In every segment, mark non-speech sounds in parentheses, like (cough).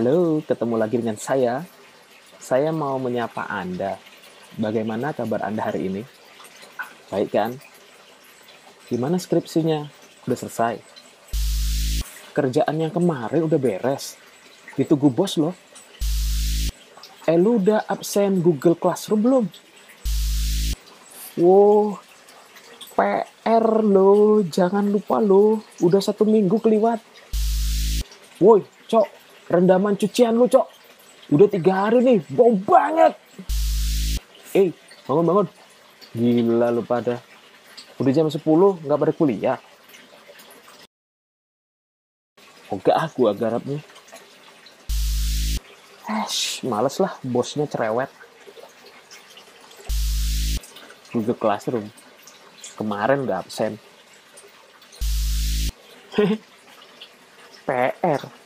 Halo, ketemu lagi dengan saya. Saya mau menyapa Anda. Bagaimana kabar Anda hari ini? Baik kan? Gimana skripsinya? Udah selesai? Kerjaan yang kemarin udah beres? Ditunggu bos loh. Eh lu udah absen Google Classroom belum? Wow, PR lo, jangan lupa lo, udah satu minggu keliwat. Woi, cok, rendaman cucian lu, cok. Udah tiga hari nih, bau banget. Eh, bangun, bangun. Gila lu pada. Udah jam 10, nggak pada kuliah. Oke ah, gua garapnya. Eh, males lah, bosnya cerewet. Google Classroom. Kemarin nggak absen. (laughs) PR.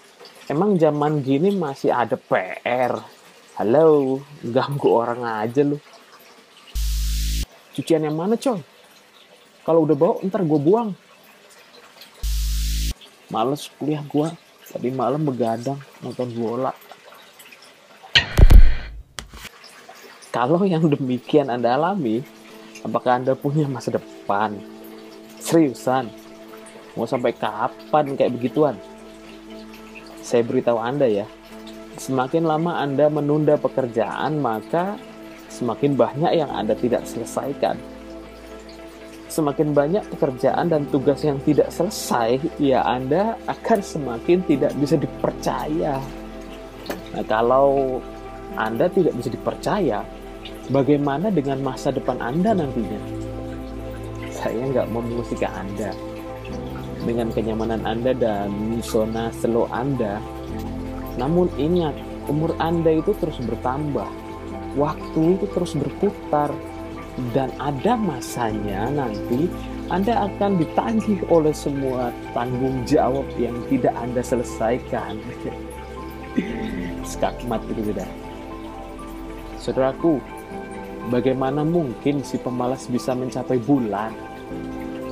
Emang zaman gini masih ada PR? Halo, ganggu orang aja lu. Cucian yang mana coy? Kalau udah bawa ntar gue buang. Males kuliah gue. Tadi malam begadang nonton bola. Kalau yang demikian Anda alami, apakah Anda punya masa depan? Seriusan? Mau sampai kapan kayak begituan? Saya beritahu Anda ya, semakin lama Anda menunda pekerjaan, maka semakin banyak yang Anda tidak selesaikan. Semakin banyak pekerjaan dan tugas yang tidak selesai, ya Anda akan semakin tidak bisa dipercaya. Nah, kalau Anda tidak bisa dipercaya, bagaimana dengan masa depan Anda nantinya? Saya nggak mau mengusik Anda dengan kenyamanan Anda dan zona slow Anda. Namun ingat, umur Anda itu terus bertambah. Waktu itu terus berputar. Dan ada masanya nanti Anda akan ditagih oleh semua tanggung jawab yang tidak Anda selesaikan. (laughs) Skakmat itu sudah. Saudaraku, bagaimana mungkin si pemalas bisa mencapai bulan?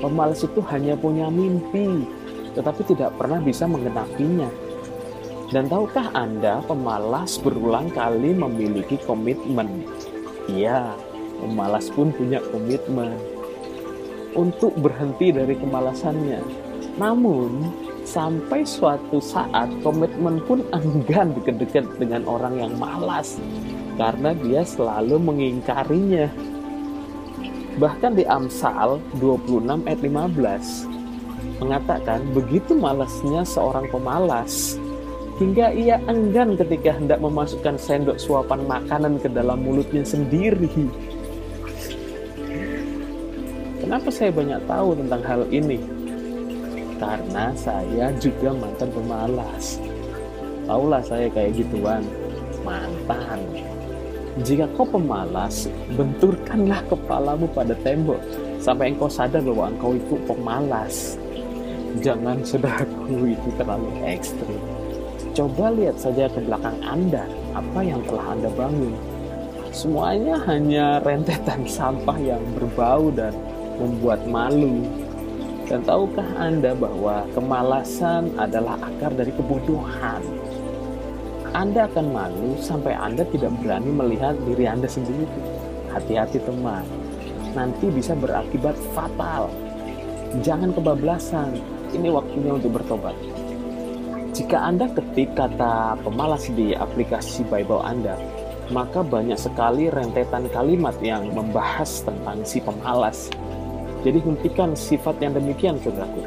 Pemalas itu hanya punya mimpi, tetapi tidak pernah bisa menggenapinya. Dan tahukah Anda, pemalas berulang kali memiliki komitmen? Iya, pemalas pun punya komitmen untuk berhenti dari kemalasannya. Namun, sampai suatu saat komitmen pun enggan deket-deket dengan orang yang malas karena dia selalu mengingkarinya. Bahkan di Amsal 26 ayat 15 mengatakan begitu malasnya seorang pemalas hingga ia enggan ketika hendak memasukkan sendok suapan makanan ke dalam mulutnya sendiri. Kenapa saya banyak tahu tentang hal ini? Karena saya juga mantan pemalas. Taulah saya kayak gituan, mantan. Jika kau pemalas, benturkanlah kepalamu pada tembok sampai engkau sadar bahwa engkau itu pemalas. Jangan saudaraku itu terlalu ekstrim. Coba lihat saja ke belakang Anda, apa yang telah Anda bangun. Semuanya hanya rentetan sampah yang berbau dan membuat malu. Dan tahukah Anda bahwa kemalasan adalah akar dari kebodohan? Anda akan malu sampai Anda tidak berani melihat diri Anda sendiri. Hati-hati teman, nanti bisa berakibat fatal. Jangan kebablasan, ini waktunya untuk bertobat. Jika Anda ketik kata pemalas di aplikasi Bible Anda, maka banyak sekali rentetan kalimat yang membahas tentang si pemalas. Jadi hentikan sifat yang demikian, saudaraku.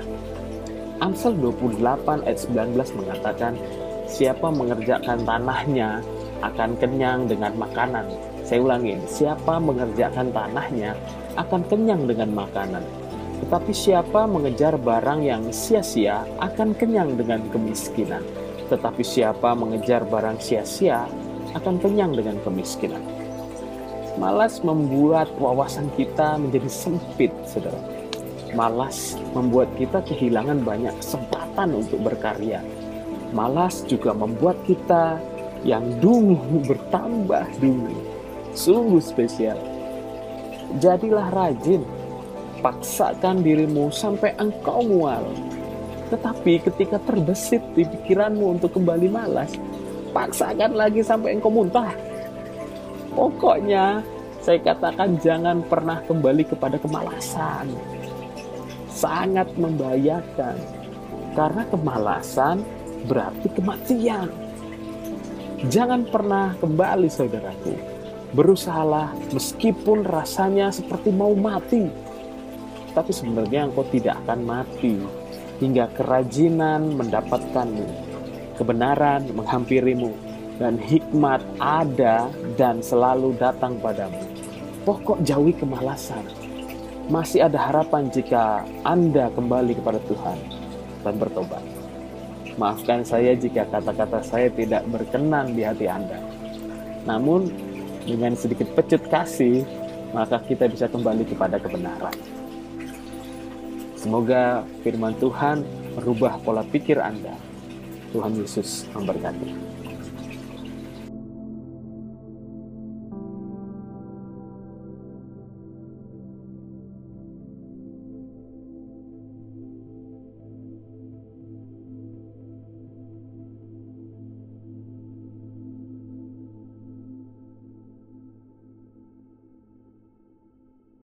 Amsal 28 ayat 19 mengatakan, siapa mengerjakan tanahnya akan kenyang dengan makanan. Saya ulangin, siapa mengerjakan tanahnya akan kenyang dengan makanan. Tetapi siapa mengejar barang yang sia-sia akan kenyang dengan kemiskinan. Tetapi siapa mengejar barang sia-sia akan kenyang dengan kemiskinan. Malas membuat wawasan kita menjadi sempit, saudara. Malas membuat kita kehilangan banyak kesempatan untuk berkarya. Malas juga membuat kita yang dulu bertambah dulu. Sungguh spesial. Jadilah rajin, paksakan dirimu sampai engkau mual. Tetapi ketika terbesit di pikiranmu untuk kembali malas, paksakan lagi sampai engkau muntah. Pokoknya saya katakan jangan pernah kembali kepada kemalasan. Sangat membahayakan. Karena kemalasan berarti kematian. Jangan pernah kembali saudaraku. Berusahalah meskipun rasanya seperti mau mati. Tapi sebenarnya engkau tidak akan mati hingga kerajinan mendapatkanmu, kebenaran menghampirimu, dan hikmat ada dan selalu datang padamu. Pokok jauhi kemalasan. Masih ada harapan jika Anda kembali kepada Tuhan dan bertobat. Maafkan saya jika kata-kata saya tidak berkenan di hati Anda. Namun, dengan sedikit pecut kasih, maka kita bisa kembali kepada kebenaran. Semoga firman Tuhan merubah pola pikir Anda. Tuhan Yesus memberkati.